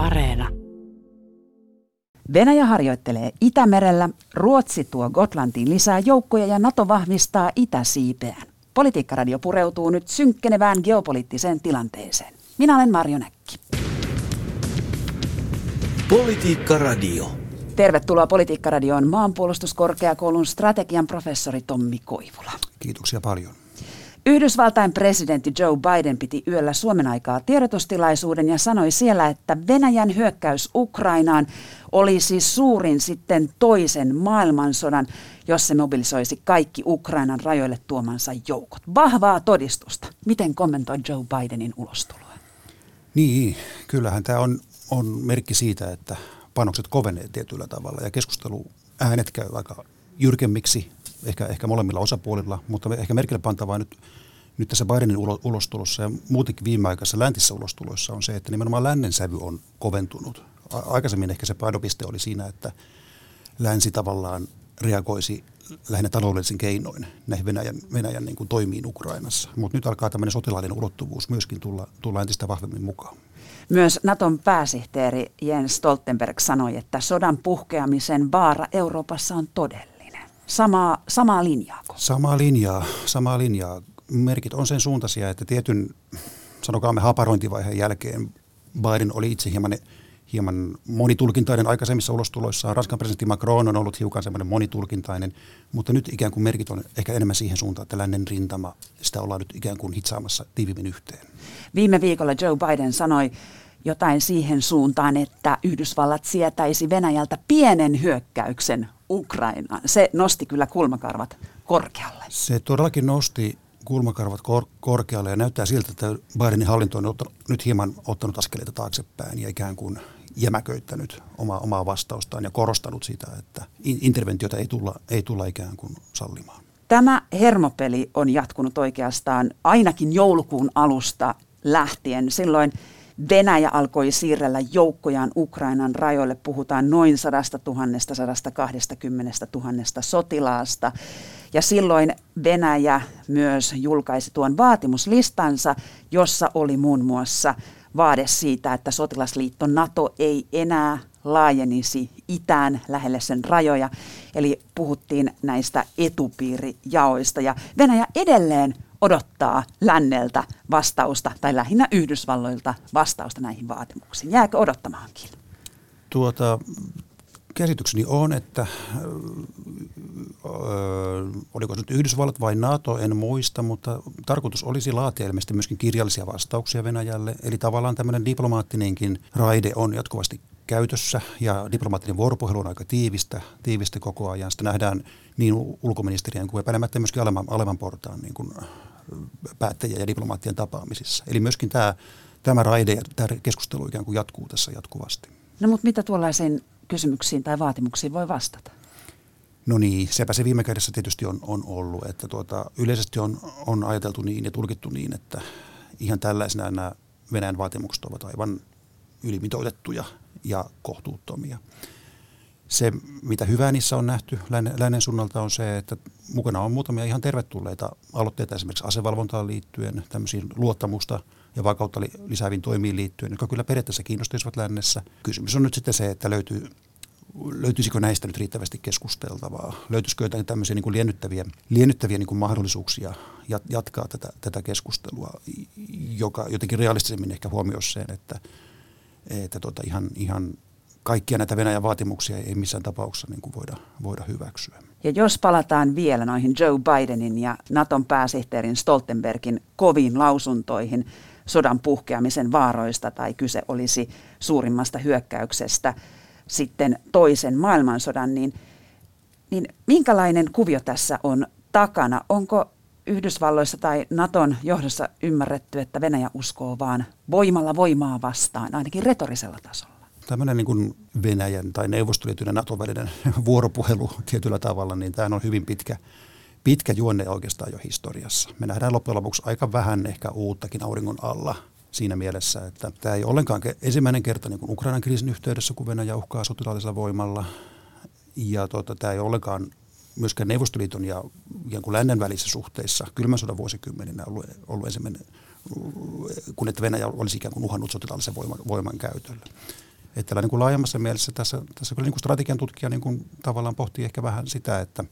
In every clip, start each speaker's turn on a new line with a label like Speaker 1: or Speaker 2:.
Speaker 1: Areena.
Speaker 2: Venäjä harjoittelee Itämerellä, Ruotsi tuo Gotlantiin lisää joukkoja ja NATO vahvistaa Itäsiipeään. Politiikkaradio pureutuu nyt synkkenevään geopoliittiseen tilanteeseen. Minä olen Marjo Näkki.
Speaker 3: Politiikkaradio.
Speaker 2: Tervetuloa Politiikkaradioon maanpuolustuskorkeakoulun strategian professori Tommi Koivula.
Speaker 4: Kiitoksia paljon.
Speaker 2: Yhdysvaltain presidentti Joe Biden piti yöllä Suomen aikaa tiedotustilaisuuden ja sanoi siellä, että Venäjän hyökkäys Ukrainaan olisi suurin sitten toisen maailmansodan, jos se mobilisoisi kaikki Ukrainan rajoille tuomansa joukot. Vahvaa todistusta. Miten kommentoi Joe Bidenin ulostuloa?
Speaker 4: Niin, kyllähän tämä on, on merkki siitä, että panokset kovenee tietyllä tavalla ja keskustelu äänet käy aika jyrkemmiksi ehkä, ehkä molemmilla osapuolilla, mutta ehkä merkille pantavaa nyt, nyt tässä Bidenin ulostulossa ja muutenkin viimeaikaisessa läntissä ulostuloissa on se, että nimenomaan lännen sävy on koventunut. Aikaisemmin ehkä se painopiste oli siinä, että länsi tavallaan reagoisi lähinnä taloudellisin keinoin näihin Venäjän, Venäjän niin kuin toimiin Ukrainassa. Mutta nyt alkaa tämmöinen sotilaallinen ulottuvuus myöskin tulla, tulla entistä vahvemmin mukaan.
Speaker 2: Myös Naton pääsihteeri Jens Stoltenberg sanoi, että sodan puhkeamisen vaara Euroopassa on todellinen samaa, samaa linjaa?
Speaker 4: Samaa linjaa, samaa linjaa. Merkit on sen suuntaisia, että tietyn, sanokaamme haparointivaiheen jälkeen Biden oli itse hieman, hieman monitulkintainen aikaisemmissa ulostuloissaan. Ranskan presidentti Macron on ollut hiukan semmoinen monitulkintainen, mutta nyt ikään kuin merkit on ehkä enemmän siihen suuntaan, että lännen rintama, sitä ollaan nyt ikään kuin hitsaamassa tiivimmin yhteen.
Speaker 2: Viime viikolla Joe Biden sanoi, jotain siihen suuntaan, että Yhdysvallat sietäisi Venäjältä pienen hyökkäyksen Ukrainaan. Se nosti kyllä kulmakarvat korkealle.
Speaker 4: Se todellakin nosti kulmakarvat kor- korkealle ja näyttää siltä, että Bidenin hallinto on ottanut, nyt hieman ottanut askeleita taaksepäin ja ikään kuin jämäköittänyt omaa, omaa vastaustaan ja korostanut sitä, että interventiota ei tulla, ei tulla ikään kuin sallimaan.
Speaker 2: Tämä hermopeli on jatkunut oikeastaan ainakin joulukuun alusta lähtien. Silloin Venäjä alkoi siirrellä joukkojaan Ukrainan rajoille. Puhutaan noin 100 000, 120 000 sotilaasta. Ja silloin Venäjä myös julkaisi tuon vaatimuslistansa, jossa oli muun muassa vaade siitä, että sotilasliitto NATO ei enää laajenisi itään lähelle sen rajoja. Eli puhuttiin näistä etupiirijaoista. Ja Venäjä edelleen odottaa länneltä vastausta, tai lähinnä Yhdysvalloilta vastausta näihin vaatimuksiin. Jääkö odottamaankin?
Speaker 4: Tuota, käsitykseni on, että ö, oliko se nyt Yhdysvallat vai NATO, en muista, mutta tarkoitus olisi laatia ilmeisesti myöskin kirjallisia vastauksia Venäjälle. Eli tavallaan tämmöinen diplomaattinenkin raide on jatkuvasti käytössä ja diplomaattinen vuoropuhelu on aika tiivistä, tiivistä koko ajan. Sitä nähdään niin ulkoministeriön kuin epäilemättä myöskin alevan, alevan portaan niin kuin päättäjien ja diplomaattien tapaamisissa. Eli myöskin tämä, tämä raide ja tämä keskustelu ikään kuin jatkuu tässä jatkuvasti.
Speaker 2: No mutta mitä tuollaisiin kysymyksiin tai vaatimuksiin voi vastata?
Speaker 4: No niin, sepä se viime kädessä tietysti on, on ollut, että tuota, yleisesti on, on ajateltu niin ja tulkittu niin, että ihan tällaisena nämä Venäjän vaatimukset ovat aivan ylimitoitettuja ja kohtuuttomia. Se, mitä hyvää niissä on nähty lännen suunnalta on se, että mukana on muutamia ihan tervetulleita aloitteita esimerkiksi asevalvontaan liittyen, tämmöisiin luottamusta ja vakautta lisääviin toimiin liittyen, jotka kyllä periaatteessa kiinnostaisivat lännessä. Kysymys on nyt sitten se, että löytyy, löytyisikö näistä nyt riittävästi keskusteltavaa? Löytyisikö jotain tämmöisiä niin kuin liennyttäviä, liennyttäviä niin kuin mahdollisuuksia jatkaa tätä, tätä keskustelua, joka jotenkin realistisemmin ehkä huomioi sen, että, että tota ihan, ihan kaikkia näitä Venäjän vaatimuksia ei missään tapauksessa niin kuin voida, voida hyväksyä.
Speaker 2: Ja jos palataan vielä noihin Joe Bidenin ja Naton pääsihteerin Stoltenbergin koviin lausuntoihin sodan puhkeamisen vaaroista tai kyse olisi suurimmasta hyökkäyksestä sitten toisen maailmansodan, niin, niin minkälainen kuvio tässä on takana? Onko Yhdysvalloissa tai Naton johdossa ymmärretty, että Venäjä uskoo vaan voimalla voimaa vastaan, ainakin retorisella tasolla?
Speaker 4: Tämmöinen niin kuin Venäjän tai Neuvostoliiton ja Naton välinen vuoropuhelu tietyllä tavalla, niin tämä on hyvin pitkä, pitkä juonne oikeastaan jo historiassa. Me nähdään loppujen lopuksi aika vähän ehkä uuttakin auringon alla siinä mielessä, että tämä ei ollenkaan ensimmäinen kerta niin kuin Ukrainan kriisin yhteydessä, kun Venäjä uhkaa sotilaallisella voimalla. Ja tuota, tämä ei ollenkaan myöskään Neuvostoliiton ja kuin lännen välissä suhteissa kylmän sodan vuosikymmeninä ollut, ollut ensimmäinen, kun että Venäjä olisi ikään kuin uhannut sotilaallisen voiman, voiman käytöllä. Että niin kuin laajemmassa mielessä tässä, tässä kyllä niin kuin strategian tutkija niin kuin tavallaan pohtii ehkä vähän sitä, että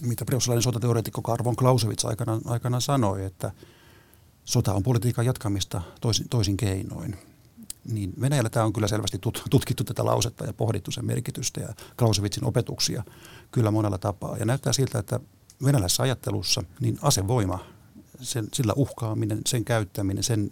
Speaker 4: mitä preussalainen sotateoreetikko Karvon Clausewitz aikana, aikana sanoi, että sota on politiikan jatkamista toisin, toisin keinoin. Niin Venäjällä tämä on kyllä selvästi tutkittu tätä lausetta ja pohdittu sen merkitystä ja Clausewitzin opetuksia kyllä monella tapaa. Ja näyttää siltä, että venäläisessä ajattelussa niin asevoima, sen, sillä uhkaaminen, sen käyttäminen, sen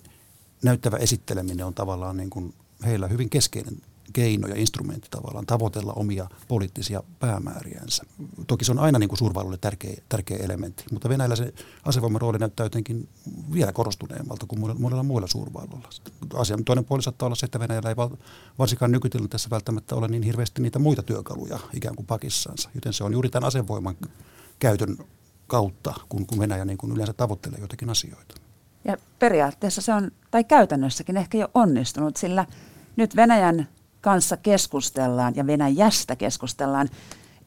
Speaker 4: näyttävä esitteleminen on tavallaan niin kuin heillä hyvin keskeinen keino ja instrumentti tavallaan tavoitella omia poliittisia päämääriänsä. Toki se on aina niin kuin suurvalloille tärkeä, tärkeä elementti, mutta Venäjällä se asevoiman rooli näyttää jotenkin vielä korostuneemmalta kuin monella, monella muilla suurvalloilla. Asian toinen puoli saattaa olla se, että Venäjällä ei varsinkaan nykytilanteessa välttämättä ole niin hirveästi niitä muita työkaluja ikään kuin pakissansa, joten se on juuri tämän asevoiman käytön kautta, kun, kun Venäjä niin kuin yleensä tavoittelee jotakin asioita.
Speaker 2: Ja periaatteessa se on, tai käytännössäkin ehkä jo onnistunut, sillä nyt Venäjän kanssa keskustellaan ja Venäjästä keskustellaan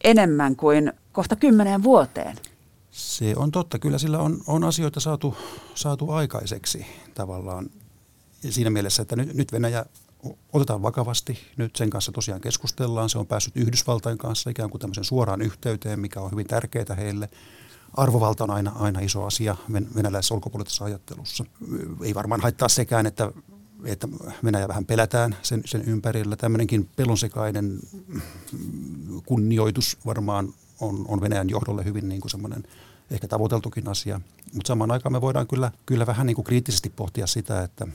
Speaker 2: enemmän kuin kohta kymmeneen vuoteen.
Speaker 4: Se on totta. Kyllä sillä on, on asioita saatu, saatu aikaiseksi tavallaan siinä mielessä, että nyt, nyt Venäjä otetaan vakavasti. Nyt sen kanssa tosiaan keskustellaan. Se on päässyt Yhdysvaltain kanssa ikään kuin tämmöisen suoraan yhteyteen, mikä on hyvin tärkeää heille. Arvovalta on aina, aina iso asia venäläisessä ulkopoliittisessa ajattelussa. Ei varmaan haittaa sekään, että että Venäjä vähän pelätään sen, sen ympärillä. Tämmöinenkin pelonsekainen kunnioitus varmaan on, on Venäjän johdolle hyvin niin kuin semmoinen ehkä tavoiteltukin asia. Mutta samaan aikaan me voidaan kyllä, kyllä vähän niin kuin kriittisesti pohtia sitä, että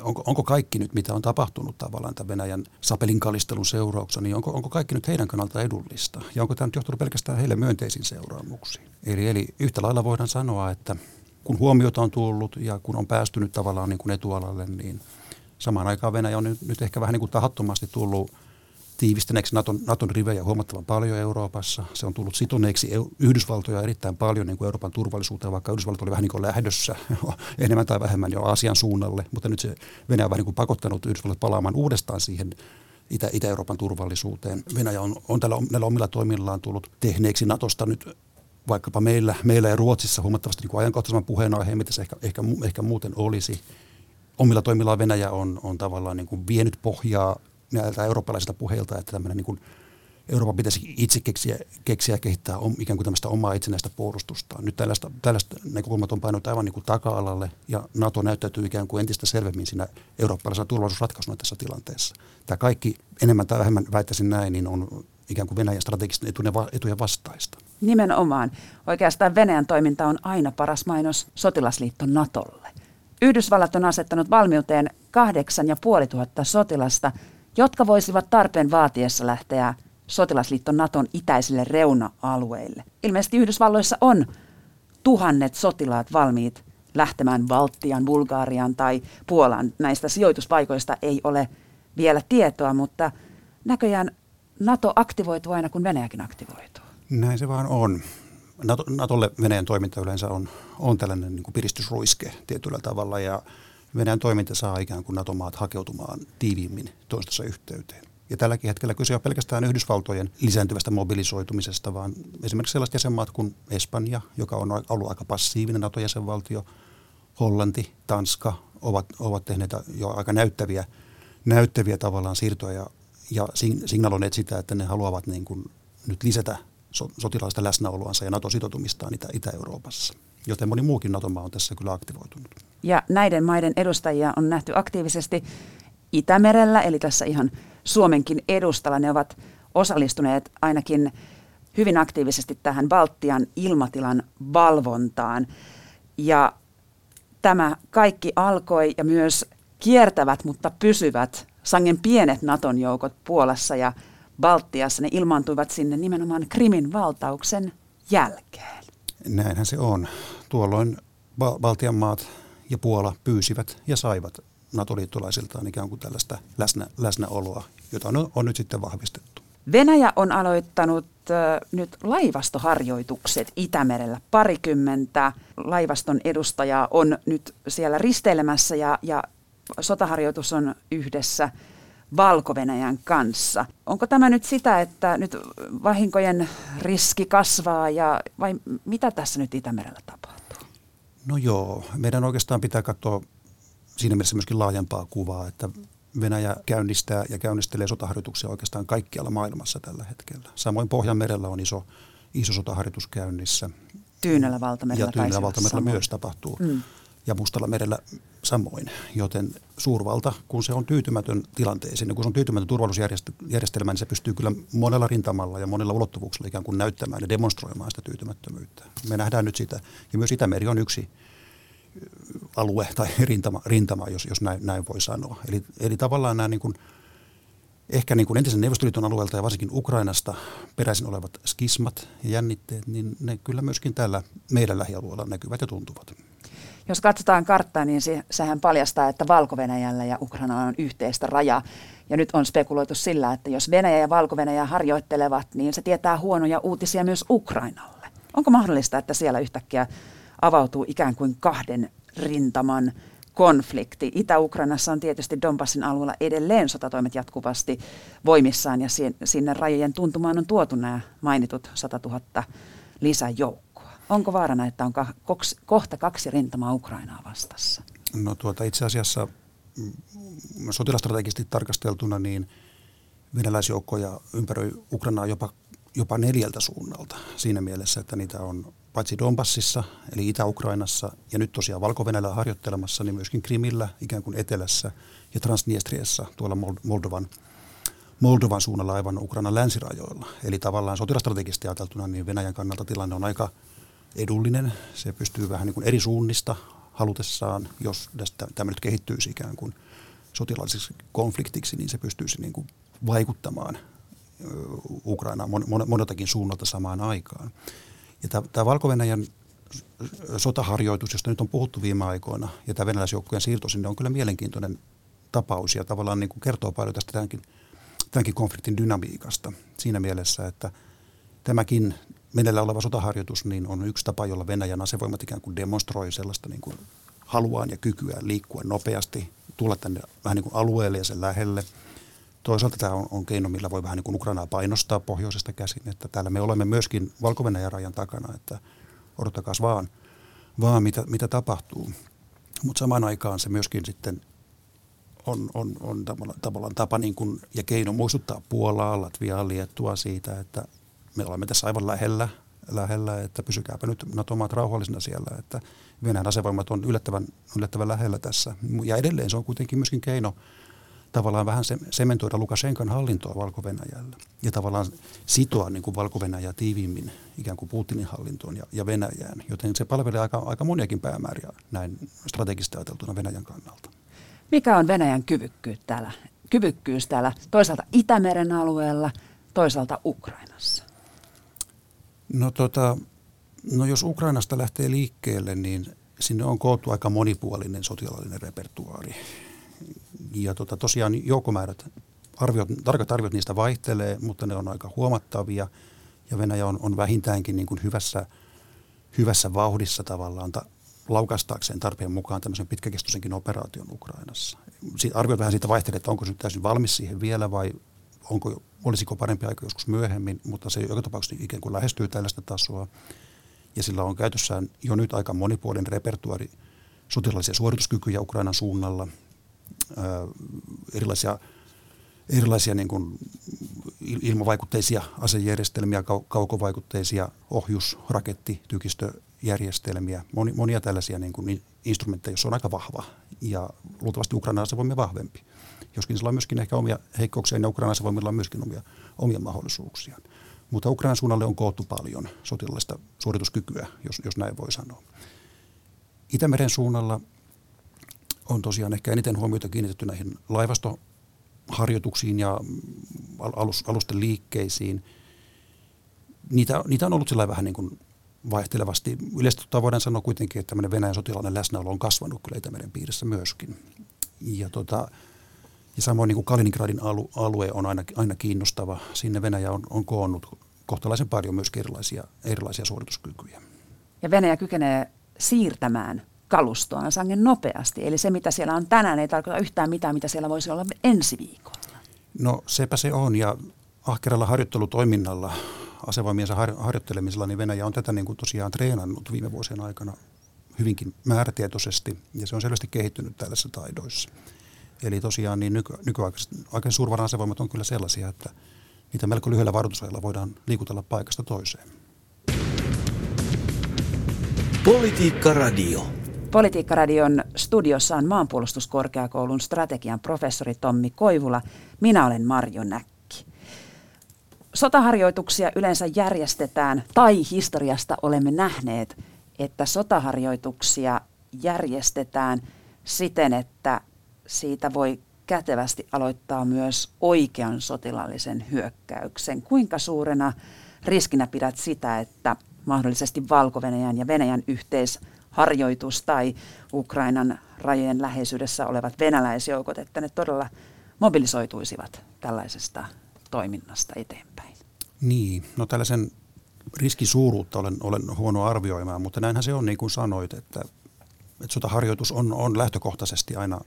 Speaker 4: onko, onko kaikki nyt, mitä on tapahtunut tavallaan tämän Venäjän sapelinkalistelun seurauksena, niin onko, onko kaikki nyt heidän kannalta edullista? Ja onko tämä nyt johtunut pelkästään heille myönteisiin seuraamuksiin? Eli, eli yhtä lailla voidaan sanoa, että kun huomiota on tullut ja kun on päästynyt tavallaan niin kuin etualalle, niin – Samaan aikaan Venäjä on nyt, nyt ehkä vähän niin kuin tahattomasti tullut tiivistäneeksi Naton, Naton rivejä huomattavan paljon Euroopassa. Se on tullut sitoneeksi Yhdysvaltoja erittäin paljon niin kuin Euroopan turvallisuuteen, vaikka Yhdysvallat oli vähän niin kuin lähdössä enemmän tai vähemmän jo Aasian suunnalle. Mutta nyt se Venäjä on vähän niin kuin pakottanut Yhdysvallat palaamaan uudestaan siihen Itä, Itä-Euroopan turvallisuuteen. Venäjä on, on tällä, näillä omilla toimillaan tullut tehneeksi Natosta nyt vaikkapa meillä, meillä ja Ruotsissa huomattavasti niin kuin ajankohtaisemman puheenaiheen, mitä se ehkä, ehkä, ehkä muuten olisi omilla toimillaan Venäjä on, on tavallaan niin kuin vienyt pohjaa näiltä eurooppalaisilta puheilta, että tämmöinen niin kuin Euroopan pitäisi itse keksiä, keksiä kehittää om, ikään kuin tämmöistä omaa itsenäistä puolustustaan. Nyt tällaista, tällaista näkökulmat on painut aivan niin kuin taka-alalle ja NATO näyttäytyy ikään kuin entistä selvemmin siinä eurooppalaisena turvallisuusratkaisuna tässä tilanteessa. Tämä kaikki enemmän tai vähemmän väittäisin näin, niin on ikään kuin Venäjän strategisten etujen vastaista.
Speaker 2: Nimenomaan. Oikeastaan Venäjän toiminta on aina paras mainos sotilasliitto NATOlle. Yhdysvallat on asettanut valmiuteen kahdeksan ja puoli tuhatta sotilasta, jotka voisivat tarpeen vaatiessa lähteä sotilasliitto Naton itäisille reuna-alueille. Ilmeisesti Yhdysvalloissa on tuhannet sotilaat valmiit lähtemään Valtian, Bulgarian tai Puolan. Näistä sijoituspaikoista ei ole vielä tietoa, mutta näköjään NATO aktivoituu aina, kun Venäjäkin aktivoituu.
Speaker 4: Näin se vaan on. NATO, Natolle Venäjän toiminta yleensä on, on tällainen niin kuin piristysruiske tietyllä tavalla ja Venäjän toiminta saa ikään kuin NATO-maat hakeutumaan tiiviimmin toistensa yhteyteen. Ja tälläkin hetkellä kyse on pelkästään Yhdysvaltojen lisääntyvästä mobilisoitumisesta, vaan esimerkiksi sellaiset jäsenmaat kuin Espanja, joka on ollut aika passiivinen NATO-jäsenvaltio, Hollanti, Tanska ovat, ovat tehneet jo aika näyttäviä, näyttäviä tavallaan siirtoja ja, ja signaloineet sitä, että ne haluavat niin kuin nyt lisätä sotilaista läsnäoloansa ja NATO-sitoutumistaan Itä- Itä-Euroopassa. Joten moni muukin NATO-maa on tässä kyllä aktivoitunut.
Speaker 2: Ja näiden maiden edustajia on nähty aktiivisesti Itämerellä, eli tässä ihan Suomenkin edustalla. Ne ovat osallistuneet ainakin hyvin aktiivisesti tähän Baltian ilmatilan valvontaan. Ja tämä kaikki alkoi ja myös kiertävät, mutta pysyvät sangen pienet Naton joukot Puolassa ja Baltiassa, ne ilmaantuivat sinne nimenomaan Krimin valtauksen jälkeen.
Speaker 4: Näinhän se on. Tuolloin Baltian maat ja Puola pyysivät ja saivat NATO-liittolaisiltaan ikään kuin tällaista läsnä, läsnäoloa, jota on, on nyt sitten vahvistettu.
Speaker 2: Venäjä on aloittanut äh, nyt laivastoharjoitukset Itämerellä. Parikymmentä laivaston edustajaa on nyt siellä risteilemässä ja, ja sotaharjoitus on yhdessä valko kanssa. Onko tämä nyt sitä, että nyt vahinkojen riski kasvaa ja vai mitä tässä nyt Itämerellä tapahtuu?
Speaker 4: No joo, meidän oikeastaan pitää katsoa siinä mielessä myöskin laajempaa kuvaa, että Venäjä käynnistää ja käynnistelee sotaharjoituksia oikeastaan kaikkialla maailmassa tällä hetkellä. Samoin Pohjanmerellä on iso, iso sotaharjoitus käynnissä.
Speaker 2: Tyynellä valtamerellä.
Speaker 4: Ja Tyynellä valtamerellä myös tapahtuu. Mm. Ja Mustalla merellä samoin. Joten suurvalta, kun se on tyytymätön tilanteeseen ja kun se on tyytymätön turvallisuusjärjestelmään, niin se pystyy kyllä monella rintamalla ja monella ulottuvuuksella ikään kuin näyttämään ja demonstroimaan sitä tyytymättömyyttä. Me nähdään nyt sitä. Ja myös Itämeri on yksi alue tai rintama, rintama jos, jos näin, näin voi sanoa. Eli, eli tavallaan nämä niin kuin, ehkä niin kuin entisen Neuvostoliiton alueelta ja varsinkin Ukrainasta peräisin olevat skismat ja jännitteet, niin ne kyllä myöskin täällä meidän lähialueella näkyvät ja tuntuvat.
Speaker 2: Jos katsotaan karttaa, niin se, sehän paljastaa, että valko ja Ukraina on yhteistä rajaa. Ja nyt on spekuloitu sillä, että jos Venäjä ja valko harjoittelevat, niin se tietää huonoja uutisia myös Ukrainalle. Onko mahdollista, että siellä yhtäkkiä avautuu ikään kuin kahden rintaman konflikti. Itä-Ukrainassa on tietysti Donbassin alueella edelleen sotatoimet jatkuvasti voimissaan ja sinne rajojen tuntumaan on tuotu nämä mainitut 100 000 lisäjoukkoa. Onko vaarana, että on kohta kaksi rintamaa Ukrainaa vastassa?
Speaker 4: No tuota, itse asiassa mm, sotilastrategisesti tarkasteltuna niin venäläisjoukkoja ympäröi Ukrainaa jopa, jopa neljältä suunnalta siinä mielessä, että niitä on paitsi Donbassissa, eli Itä-Ukrainassa, ja nyt tosiaan valko harjoittelemassa, niin myöskin Krimillä, ikään kuin etelässä, ja Transnistriassa, tuolla Moldovan, Moldovan suunnalla aivan Ukrainan länsirajoilla. Eli tavallaan sotilastrategisesti ajateltuna, niin Venäjän kannalta tilanne on aika edullinen. Se pystyy vähän niin kuin eri suunnista halutessaan, jos tästä, tämä nyt kehittyisi ikään kuin sotilaalliseksi konfliktiksi, niin se pystyisi niin kuin vaikuttamaan Ukrainaan moneltakin suunnalta samaan aikaan. Ja tämä valko sotaharjoitus, josta nyt on puhuttu viime aikoina, ja tämä venäläisjoukkojen siirto sinne on kyllä mielenkiintoinen tapaus ja tavallaan niin kuin kertoo paljon tästä tämänkin, tämänkin konfliktin dynamiikasta siinä mielessä, että tämäkin meneillä oleva sotaharjoitus niin on yksi tapa, jolla Venäjän asevoimat ikään kuin demonstroi sellaista niin kuin haluaan ja kykyä liikkua nopeasti, tulla tänne vähän niin kuin alueelle ja sen lähelle – Toisaalta tämä on, on keino, millä voi vähän niin kuin Ukrainaa painostaa pohjoisesta käsin, että täällä me olemme myöskin valko rajan takana, että odottakaa vaan, vaan mitä, mitä tapahtuu. Mutta samaan aikaan se myöskin sitten on, on, on tavallaan, tapa niin kuin, ja keino muistuttaa Puolaa, Latviaa, Liettua siitä, että me olemme tässä aivan lähellä, lähellä että pysykääpä nyt NATO-maat rauhallisena siellä, että Venäjän asevoimat on yllättävän, yllättävän lähellä tässä. Ja edelleen se on kuitenkin myöskin keino tavallaan vähän se, sementoida Lukashenkan hallintoa valko ja tavallaan sitoa niin kuin valko tiiviimmin ikään kuin Putinin hallintoon ja, ja Venäjään, joten se palvelee aika, aika moniakin päämääriä näin strategisesti ajateltuna Venäjän kannalta.
Speaker 2: Mikä on Venäjän kyvykkyys täällä, kyvykkyys täällä toisaalta Itämeren alueella, toisaalta Ukrainassa?
Speaker 4: No, tota, no jos Ukrainasta lähtee liikkeelle, niin sinne on koottu aika monipuolinen sotilaallinen repertuaari ja tota, tosiaan joukkomäärät, arviot, tarkat arviot niistä vaihtelee, mutta ne on aika huomattavia. Ja Venäjä on, on vähintäänkin niin kuin hyvässä, hyvässä vauhdissa tavallaan ta, laukastaakseen tarpeen mukaan tämmöisen pitkäkestoisenkin operaation Ukrainassa. Siitä, arviot vähän siitä vaihtelee, että onko se nyt täysin valmis siihen vielä vai onko, olisiko parempi aika joskus myöhemmin, mutta se joka tapauksessa ikään kuin lähestyy tällaista tasoa. Ja sillä on käytössään jo nyt aika monipuolinen repertuari sotilaallisia suorituskykyjä Ukrainan suunnalla – erilaisia, erilaisia niin kuin ilmavaikutteisia asejärjestelmiä, kaukovaikutteisia ohjus-, raketti-, tykistöjärjestelmiä, monia tällaisia niin kuin instrumentteja, joissa on aika vahva ja luultavasti Ukraina asevoimia vahvempi. Joskin sillä on myöskin ehkä omia heikkouksia ja Ukraina asevoimilla on myöskin omia, omia mahdollisuuksia. Mutta Ukrainan suunnalle on koottu paljon sotilaallista suorituskykyä, jos, jos näin voi sanoa. Itämeren suunnalla on tosiaan ehkä eniten huomiota kiinnitetty näihin laivastoharjoituksiin ja alus, alusten liikkeisiin. Niitä, niitä on ollut sillä vähän niin kuin vaihtelevasti. Yleisesti voidaan sanoa kuitenkin, että tämmöinen Venäjän sotilainen läsnäolo on kasvanut kyllä Itämeren piirissä myöskin. Ja, tota, ja samoin niin kuin Kaliningradin alu, alue on aina, aina kiinnostava. Sinne Venäjä on, on koonnut kohtalaisen paljon myös erilaisia, erilaisia suorituskykyjä.
Speaker 2: Ja Venäjä kykenee siirtämään kalustoaan sangen nopeasti. Eli se, mitä siellä on tänään, ei tarkoita yhtään mitään, mitä siellä voisi olla ensi viikolla.
Speaker 4: No sepä se on, ja ahkeralla harjoittelutoiminnalla, asevoimiensa har- harjoittelemisella, niin Venäjä on tätä niin kuin tosiaan treenannut viime vuosien aikana hyvinkin määrätietoisesti, ja se on selvästi kehittynyt tällaisissa taidoissa. Eli tosiaan niin nyky, nykyaikaisen suurvaran asevoimat on kyllä sellaisia, että niitä melko lyhyellä varoitusajalla voidaan liikutella paikasta toiseen.
Speaker 3: Politiikka Radio.
Speaker 2: Politiikkaradion studiossa on maanpuolustuskorkeakoulun strategian professori Tommi Koivula. Minä olen Marjo Näkki. Sotaharjoituksia yleensä järjestetään, tai historiasta olemme nähneet, että sotaharjoituksia järjestetään siten, että siitä voi kätevästi aloittaa myös oikean sotilaallisen hyökkäyksen. Kuinka suurena riskinä pidät sitä, että mahdollisesti valko ja Venäjän yhteisharjoitus tai Ukrainan rajojen läheisyydessä olevat venäläisjoukot, että ne todella mobilisoituisivat tällaisesta toiminnasta eteenpäin?
Speaker 4: Niin, no tällaisen riskisuuruutta olen, olen huono arvioimaan, mutta näinhän se on niin kuin sanoit, että, että sotaharjoitus on, on lähtökohtaisesti aina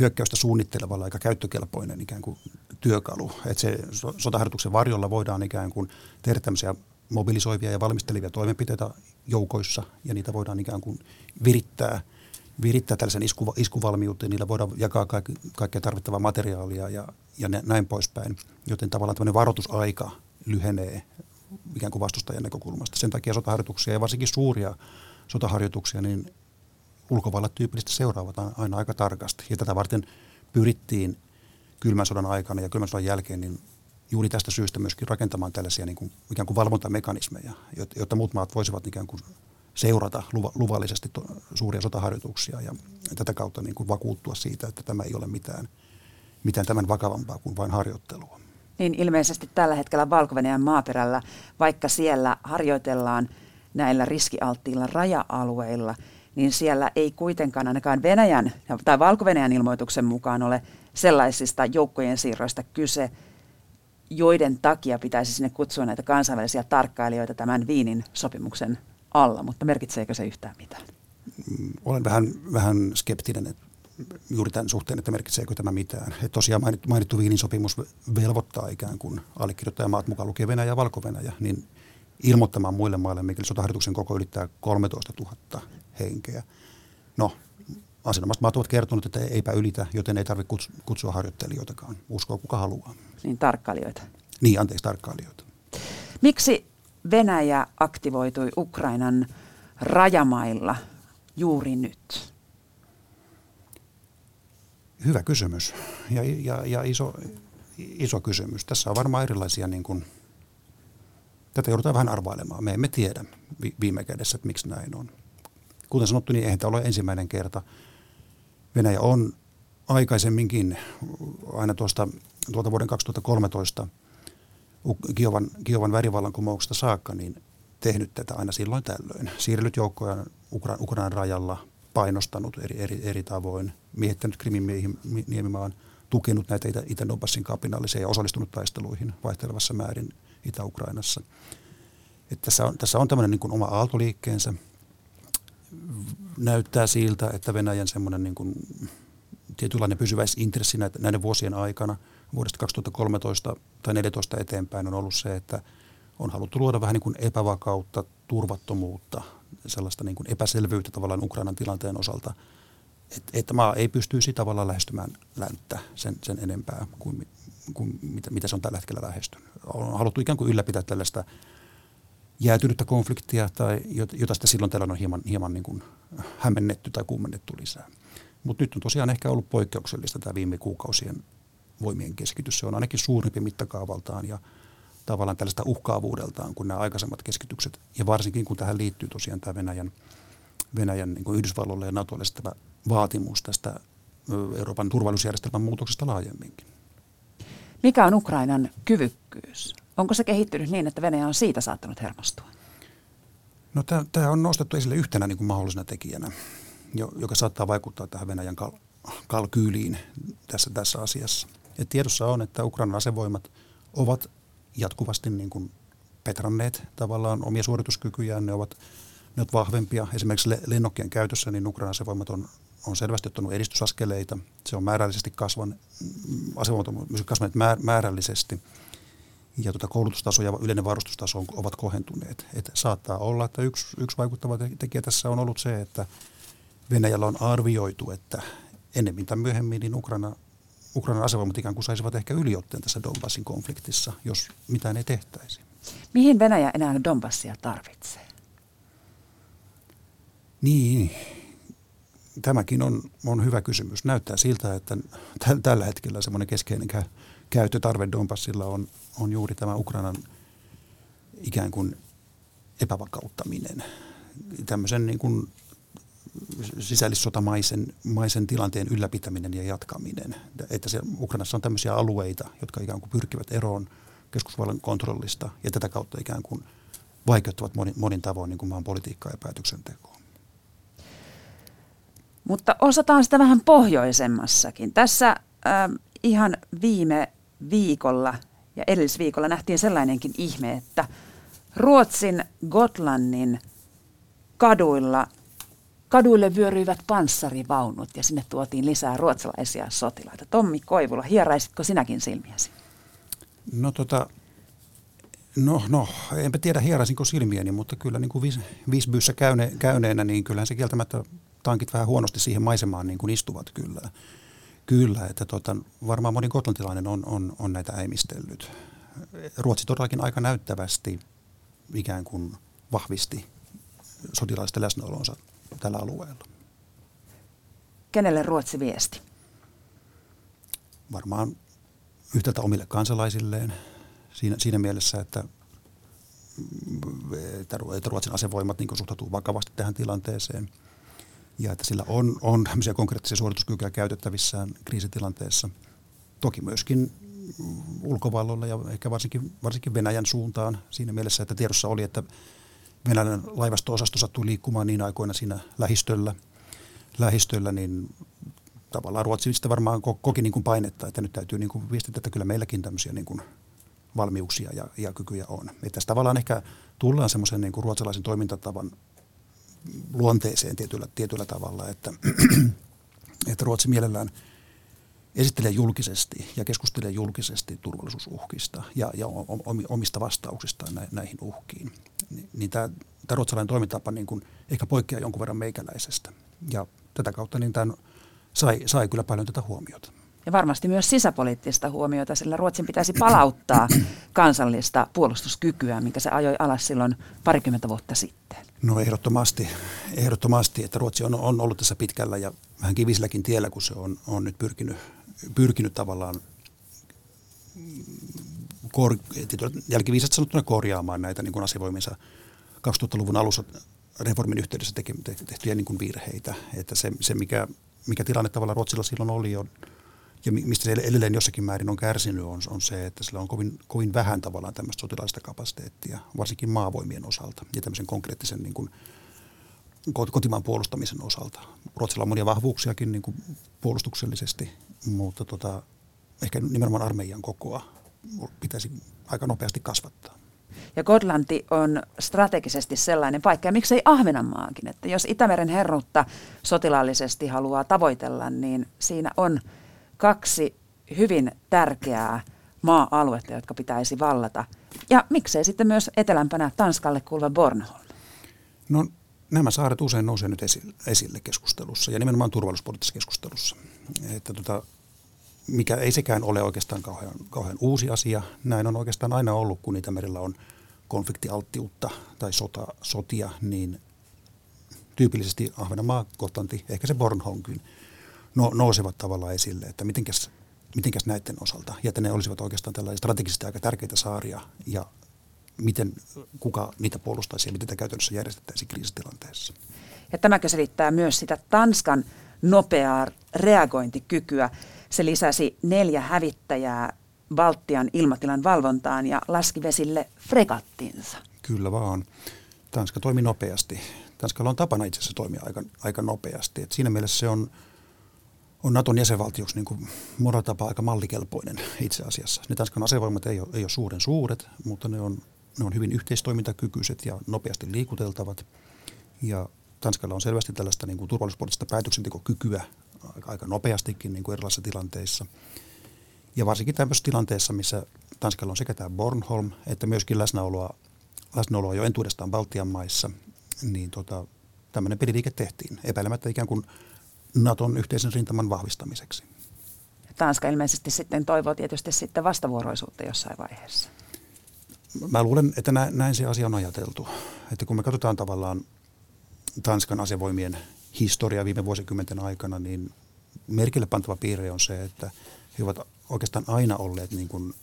Speaker 4: hyökkäystä suunnittelevalla aika käyttökelpoinen ikään kuin työkalu. Että se sotaharjoituksen varjolla voidaan ikään kuin tehdä tämmöisiä mobilisoivia ja valmistelivia toimenpiteitä joukoissa ja niitä voidaan ikään kuin virittää, virittää tällaisen isku, iskuvalmiuteen. Niillä voidaan jakaa kaikki, kaikkea tarvittavaa materiaalia ja, ja näin poispäin. Joten tavallaan tämmöinen varoitusaika lyhenee ikään kuin vastustajan näkökulmasta. Sen takia sotaharjoituksia ja varsinkin suuria sotaharjoituksia, niin ulkovallat tyypillisesti seuraavat aina aika tarkasti. Ja tätä varten pyrittiin kylmän sodan aikana ja kylmän sodan jälkeen niin juuri tästä syystä myöskin rakentamaan tällaisia niin kuin, ikään kuin valvontamekanismeja, jotta muut maat voisivat ikään kuin seurata luvallisesti to, suuria sotaharjoituksia ja tätä kautta niin kuin vakuuttua siitä, että tämä ei ole mitään, mitään tämän vakavampaa kuin vain harjoittelua.
Speaker 2: Niin ilmeisesti tällä hetkellä valko maaperällä, vaikka siellä harjoitellaan näillä riskialttiilla raja-alueilla – niin siellä ei kuitenkaan ainakaan Venäjän tai valko ilmoituksen mukaan ole sellaisista joukkojen siirroista kyse, joiden takia pitäisi sinne kutsua näitä kansainvälisiä tarkkailijoita tämän Viinin sopimuksen alla, mutta merkitseekö se yhtään mitään?
Speaker 4: Mm, olen vähän, vähän skeptinen että juuri tämän suhteen, että merkitseekö tämä mitään. Että tosiaan mainittu, mainittu Viinin sopimus velvoittaa ikään kuin allekirjoittajamaat mukaan lukee Venäjä ja valko niin ilmoittamaan muille maille, mikäli sotaharjoituksen koko ylittää 13 000 henkeä. No, asianomaiset maat ovat kertoneet, että eipä ylitä, joten ei tarvitse kutsua harjoittelijoitakaan. Uskoa kuka haluaa.
Speaker 2: Niin, tarkkailijoita.
Speaker 4: Niin, anteeksi, tarkkailijoita.
Speaker 2: Miksi Venäjä aktivoitui Ukrainan rajamailla juuri nyt?
Speaker 4: Hyvä kysymys ja, ja, ja iso, iso kysymys. Tässä on varmaan erilaisia, niin kuin, tätä joudutaan vähän arvailemaan. Me emme tiedä viime kädessä, että miksi näin on kuten sanottu, niin eihän tämä ole ensimmäinen kerta. Venäjä on aikaisemminkin aina tuosta tuolta vuoden 2013 Kiovan, Kiovan värivallankumouksesta saakka niin tehnyt tätä aina silloin tällöin. Siirrellyt joukkoja Ukra- Ukrainan rajalla, painostanut eri, eri, eri tavoin, miehittänyt Krimin niemimaan, tukenut näitä Itä- Itä-Donbassin kapinallisia ja osallistunut taisteluihin vaihtelevassa määrin Itä-Ukrainassa. Että tässä, on, tässä on tämmöinen niin oma aaltoliikkeensä, näyttää siltä, että Venäjän semmoinen niin kuin tietynlainen pysyväisintressi näiden vuosien aikana vuodesta 2013 tai 2014 eteenpäin on ollut se, että on haluttu luoda vähän niin kuin epävakautta, turvattomuutta, sellaista niin kuin epäselvyyttä tavallaan Ukrainan tilanteen osalta, että, että maa ei pystyisi tavallaan lähestymään länttä sen, sen enempää kuin, kuin mitä, mitä se on tällä hetkellä lähestynyt. On haluttu ikään kuin ylläpitää tällaista jäätynyttä konfliktia, tai jota sitä silloin tällä on hieman, hieman niin kuin hämmennetty tai kummennettu lisää. Mutta nyt on tosiaan ehkä ollut poikkeuksellista tämä viime kuukausien voimien keskitys. Se on ainakin suurempi mittakaavaltaan ja tavallaan tällaista uhkaavuudeltaan kuin nämä aikaisemmat keskitykset. Ja varsinkin kun tähän liittyy tosiaan tämä Venäjän, Venäjän niin kuin Yhdysvalloille ja NATOlle tämä vaatimus tästä Euroopan turvallisuusjärjestelmän muutoksesta laajemminkin.
Speaker 2: Mikä on Ukrainan kyvykkyys? Onko se kehittynyt niin, että Venäjä on siitä saattanut hermostua?
Speaker 4: No tämä on nostettu esille yhtenä niin kuin mahdollisena tekijänä, joka saattaa vaikuttaa tähän Venäjän kal- kalkyyliin tässä, tässä asiassa. Et tiedossa on, että Ukrainan asevoimat ovat jatkuvasti niin kuin petranneet tavallaan omia suorituskykyjään, ne ovat, ne ovat vahvempia. Esimerkiksi lennokkien käytössä niin Ukrainan asevoimat on, on selvästi ottanut edistysaskeleita. Se on määrällisesti kasvan, asevoimat on kasvaneet määr, määrällisesti – ja tuota koulutustaso ja yleinen varustustaso ovat kohentuneet. Et saattaa olla, että yksi, yksi vaikuttava tekijä tässä on ollut se, että Venäjällä on arvioitu, että, ennemmin tai myöhemmin niin Ukraina, Ukrainan asevoimat ikään kuin saisivat ehkä yliotteen tässä Donbassin konfliktissa, jos mitään ei tehtäisi.
Speaker 2: Mihin Venäjä enää Donbassia tarvitsee?
Speaker 4: Niin, tämäkin on, on hyvä kysymys. Näyttää siltä, että t- tällä hetkellä semmoinen keskeinen kä- käyttötarve Donbassilla on, on juuri tämä Ukrainan ikään kuin epävakauttaminen. Tämmöisen niin kuin sisällissotamaisen maisen tilanteen ylläpitäminen ja jatkaminen. Että se, Ukrainassa on tämmöisiä alueita, jotka ikään kuin pyrkivät eroon keskusvallan kontrollista ja tätä kautta ikään kuin vaikeuttavat monin, monin tavoin niin kuin maan politiikkaa ja päätöksentekoa.
Speaker 2: Mutta osataan sitä vähän pohjoisemmassakin. Tässä äh, ihan viime viikolla ja edellisviikolla nähtiin sellainenkin ihme, että Ruotsin Gotlannin kaduilla Kaduille vyöryivät panssarivaunut ja sinne tuotiin lisää ruotsalaisia sotilaita. Tommi Koivula, hieraisitko sinäkin silmiäsi?
Speaker 4: No tota, no, no enpä tiedä hieraisinko silmiäni, mutta kyllä niin kuin vis, Visbyssä käyne, käyneenä, niin kyllähän se kieltämättä tankit vähän huonosti siihen maisemaan niin kuin istuvat kyllä. Kyllä, että tota, varmaan moni kotlantilainen on, on, on näitä äimistellyt. Ruotsi todellakin aika näyttävästi ikään kuin vahvisti sotilaisten läsnäolonsa tällä alueella.
Speaker 2: Kenelle Ruotsi viesti?
Speaker 4: Varmaan yhtäältä omille kansalaisilleen siinä, siinä mielessä, että, että Ruotsin asevoimat niin suhtautuu vakavasti tähän tilanteeseen ja että sillä on, on tämmöisiä konkreettisia suorituskykyjä käytettävissään kriisitilanteessa. Toki myöskin ulkovalloilla ja ehkä varsinkin, varsinkin Venäjän suuntaan siinä mielessä, että tiedossa oli, että Venäjän laivasto-osasto sattui liikkumaan niin aikoina siinä lähistöllä, lähistöllä niin tavallaan Ruotsi sitä varmaan koki niin kuin painetta, että nyt täytyy niin kuin viestittää, että kyllä meilläkin tämmöisiä niin kuin valmiuksia ja, ja kykyjä on. Että tässä tavallaan ehkä tullaan semmoisen niin ruotsalaisen toimintatavan luonteeseen tietyllä, tietyllä tavalla, että, että Ruotsi mielellään esittelee julkisesti ja keskustelee julkisesti turvallisuusuhkista ja, ja omista vastauksistaan näihin uhkiin niin, tämä, tämä ruotsalainen toimintapa niin kuin ehkä poikkeaa jonkun verran meikäläisestä. Ja tätä kautta niin tämän sai, sai kyllä paljon tätä huomiota.
Speaker 2: Ja varmasti myös sisäpoliittista huomiota, sillä Ruotsin pitäisi palauttaa kansallista puolustuskykyä, mikä se ajoi alas silloin parikymmentä vuotta sitten.
Speaker 4: No ehdottomasti, ehdottomasti että Ruotsi on, on ollut tässä pitkällä ja vähän kivisilläkin tiellä, kun se on, on nyt pyrkinyt, pyrkinyt tavallaan kor, jälkiviisat sanottuna korjaamaan näitä niin kuin asevoiminsa 2000-luvun alussa reformin yhteydessä tehtyjä niin kuin virheitä. Että se, se mikä, mikä tilanne tavallaan Ruotsilla silloin oli on, ja mistä se edelleen jossakin määrin on kärsinyt, on, on se, että sillä on kovin, kovin vähän tavallaan tämmöistä sotilaista kapasiteettia, varsinkin maavoimien osalta ja tämmöisen konkreettisen niin kuin, kotimaan puolustamisen osalta. Ruotsilla on monia vahvuuksiakin niin kuin puolustuksellisesti, mutta tota, ehkä nimenomaan armeijan kokoa pitäisi aika nopeasti kasvattaa.
Speaker 2: Ja Gotlanti on strategisesti sellainen paikka, ja miksei Ahvenanmaakin, että jos Itämeren herruutta sotilaallisesti haluaa tavoitella, niin siinä on kaksi hyvin tärkeää maa-aluetta, jotka pitäisi vallata. Ja miksei sitten myös etelämpänä Tanskalle kuuluva Bornholm?
Speaker 4: No nämä saaret usein nousee nyt esille keskustelussa ja nimenomaan turvallisuuspoliittisessa keskustelussa. Että tota, mikä ei sekään ole oikeastaan kauhean, kauhean uusi asia. Näin on oikeastaan aina ollut, kun Itämerellä on konfliktialttiutta tai sota, sotia, niin tyypillisesti Ahvenanmaa, Gotlanti, ehkä se Bornholmkin no, nousevat tavallaan esille, että mitenkäs, mitenkäs näiden osalta, ja että ne olisivat oikeastaan tällaisia strategisesti aika tärkeitä saaria, ja miten, kuka niitä puolustaisi ja miten tätä käytännössä järjestettäisiin kriisitilanteessa.
Speaker 2: Ja tämäkö selittää myös sitä Tanskan nopeaa reagointikykyä. Se lisäsi neljä hävittäjää Baltian ilmatilan valvontaan ja laski vesille fregattinsa.
Speaker 4: Kyllä vaan. Tanska toimi nopeasti. Tanskalla on tapana itse asiassa toimia aika, aika nopeasti. Et siinä mielessä se on, on Naton jäsenvaltioksi niin moratapa aika mallikelpoinen itse asiassa. Ne Tanskan asevoimat ei ole, ei ole suuren suuret, mutta ne on, ne on hyvin yhteistoimintakykyiset ja nopeasti liikuteltavat. Ja Tanskalla on selvästi tällaista niin kuin turvallisuuspoliittista päätöksentekokykyä aika, aika nopeastikin niin kuin erilaisissa tilanteissa. Ja varsinkin tämmöisessä tilanteessa, missä Tanskalla on sekä tämä Bornholm että myöskin läsnäoloa, läsnäoloa jo entuudestaan Baltian maissa, niin tota, tämmöinen peliliike tehtiin. Epäilemättä ikään kuin Naton yhteisen rintaman vahvistamiseksi.
Speaker 2: Tanska ilmeisesti sitten toivoo tietysti sitten vastavuoroisuutta jossain vaiheessa.
Speaker 4: Mä luulen, että näin se asia on ajateltu. Että kun me katsotaan tavallaan Tanskan asevoimien historiaa viime vuosikymmenten aikana, niin merkille pantava piirre on se, että he ovat oikeastaan aina olleet niin kuin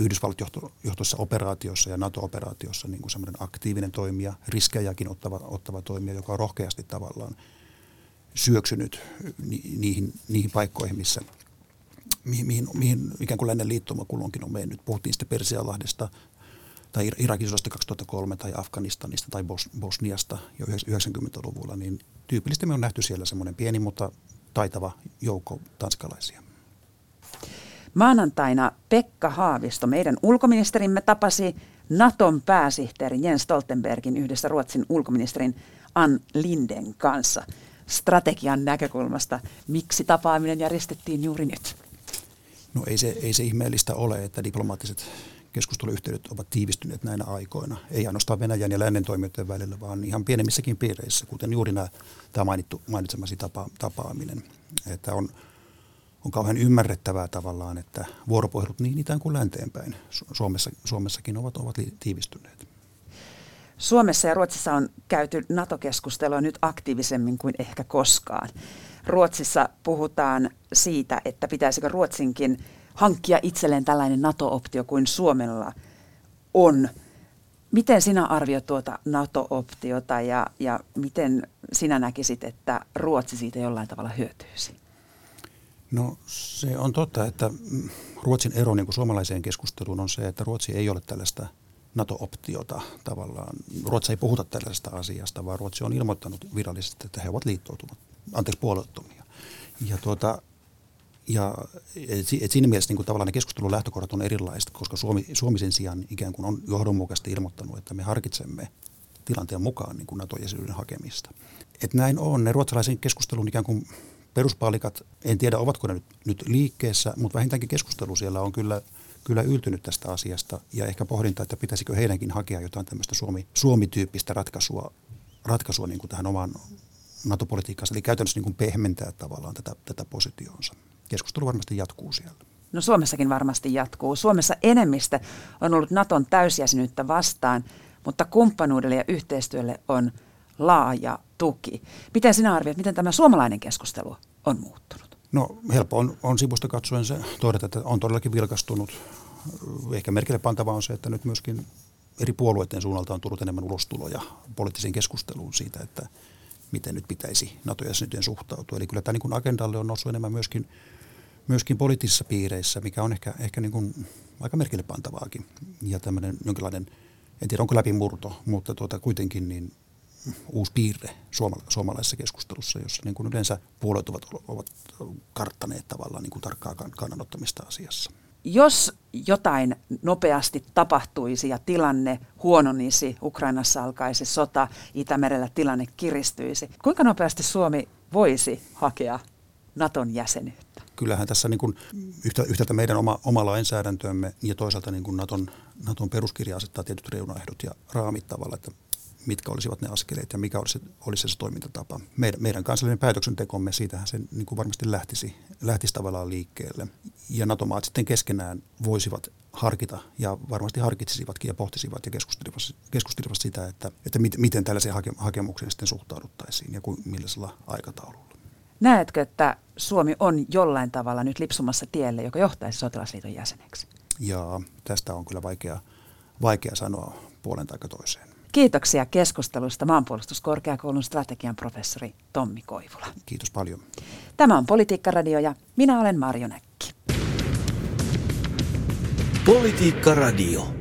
Speaker 4: Yhdysvallat-johtoisessa operaatiossa ja NATO-operaatiossa niin kuin semmoinen aktiivinen toimija, riskejäkin ottava, ottava toimija, joka on rohkeasti tavallaan syöksynyt ni, niihin, niihin paikkoihin, missä mihin, mihin, mihin ikään kuin lännen liittoma kulloinkin on mennyt. Puhuttiin sitten Persialahdesta tai Irakin sodasta 2003 tai Afganistanista tai Bos, Bosniasta jo 90-luvulla, niin tyypillisesti me on nähty siellä semmoinen pieni, mutta taitava joukko tanskalaisia.
Speaker 2: Maanantaina Pekka Haavisto, meidän ulkoministerimme, tapasi Naton pääsihteerin Jens Stoltenbergin yhdessä Ruotsin ulkoministerin Ann Linden kanssa strategian näkökulmasta. Miksi tapaaminen järjestettiin juuri nyt?
Speaker 4: No ei se, ei se ihmeellistä ole, että diplomaattiset keskusteluyhteydet ovat tiivistyneet näinä aikoina. Ei ainoastaan Venäjän ja lännen toimijoiden välillä, vaan ihan pienemmissäkin piireissä, kuten juuri nämä, tämä mainittu, mainitsemasi tapa, tapaaminen. Että on, on kauhean ymmärrettävää tavallaan, että vuoropuhelut niin itään kuin länteenpäin Suomessa, Suomessakin ovat, ovat tiivistyneet.
Speaker 2: Suomessa ja Ruotsissa on käyty NATO-keskustelua nyt aktiivisemmin kuin ehkä koskaan. Ruotsissa puhutaan siitä, että pitäisikö Ruotsinkin hankkia itselleen tällainen NATO-optio kuin Suomella on. Miten sinä arvioit tuota NATO-optiota ja, ja miten sinä näkisit, että Ruotsi siitä jollain tavalla hyötyisi?
Speaker 4: No se on totta, että Ruotsin ero niin kuin suomalaiseen keskusteluun on se, että Ruotsi ei ole tällaista NATO-optiota tavallaan. Ruotsi ei puhuta tällaisesta asiasta, vaan Ruotsi on ilmoittanut virallisesti, että he ovat liittoutumat, anteeksi puolueettomia. Ja tuota, ja et siinä mielessä niin kuin tavallaan ne keskustelun lähtökohdat on erilaiset, koska Suomi, Suomi sen sijaan ikään kuin on johdonmukaisesti ilmoittanut, että me harkitsemme tilanteen mukaan niin kuin NATO-jäsenyyden hakemista. Et näin on. Ne ruotsalaisen keskustelun ikään kuin peruspaalikat, en tiedä ovatko ne nyt, nyt liikkeessä, mutta vähintäänkin keskustelu siellä on kyllä, kyllä yltynyt tästä asiasta ja ehkä pohdinta, että pitäisikö heidänkin hakea jotain tämmöistä Suomi, Suomi-tyyppistä ratkaisua, ratkaisua niin kuin tähän omaan NATO-politiikkaansa, eli käytännössä niin kuin pehmentää tavallaan tätä, tätä positioonsa keskustelu varmasti jatkuu siellä.
Speaker 2: No Suomessakin varmasti jatkuu. Suomessa enemmistö on ollut Naton täysjäsenyyttä vastaan, mutta kumppanuudelle ja yhteistyölle on laaja tuki. Miten sinä arvioit, miten tämä suomalainen keskustelu on muuttunut?
Speaker 4: No helppo on, on sivusta katsoen se todeta, että on todellakin vilkastunut. Ehkä merkille pantava on se, että nyt myöskin eri puolueiden suunnalta on tullut enemmän ulostuloja poliittiseen keskusteluun siitä, että miten nyt pitäisi NATO-jäsenyyteen suhtautua. Eli kyllä tämä niin agendalle on noussut enemmän myöskin myöskin poliittisissa piireissä, mikä on ehkä, ehkä niin kuin aika merkille pantavaakin. Ja tämmöinen jonkinlainen, en tiedä onko läpimurto, mutta tuota, kuitenkin niin uusi piirre suoma- suomalaisessa keskustelussa, jossa niin kuin yleensä puolueet ovat, ovat karttaneet tavallaan niin kuin tarkkaa kannanottamista asiassa.
Speaker 2: Jos jotain nopeasti tapahtuisi ja tilanne huononisi, Ukrainassa alkaisi sota, Itämerellä tilanne kiristyisi, kuinka nopeasti Suomi voisi hakea Naton jäsenyyttä?
Speaker 4: kyllähän tässä niin kuin yhtä, yhtäältä meidän oma, oma lainsäädäntömme ja toisaalta niin kuin Naton, Naton peruskirja asettaa tietyt reunaehdot ja raamit tavalla, että mitkä olisivat ne askeleet ja mikä olisi, olisi se toimintatapa. Meidän, meidän kansallinen päätöksentekomme, siitähän se niin kuin varmasti lähtisi, lähtisi tavallaan liikkeelle. Ja NATO-maat sitten keskenään voisivat harkita ja varmasti harkitsisivatkin ja pohtisivat ja keskustelivat, keskustelivat sitä, että, että miten tällaiseen hake, hakemukseen sitten suhtauduttaisiin ja kuin, millaisella aikataululla.
Speaker 2: Näetkö, että Suomi on jollain tavalla nyt lipsumassa tielle, joka johtaisi sotilasliiton jäseneksi?
Speaker 4: Ja tästä on kyllä vaikea, vaikea sanoa puolen tai toiseen.
Speaker 2: Kiitoksia keskustelusta maanpuolustuskorkeakoulun strategian professori Tommi Koivula.
Speaker 4: Kiitos paljon.
Speaker 2: Tämä on Politiikka Radio ja minä olen Marjo Näkki.
Speaker 3: Politiikka Radio.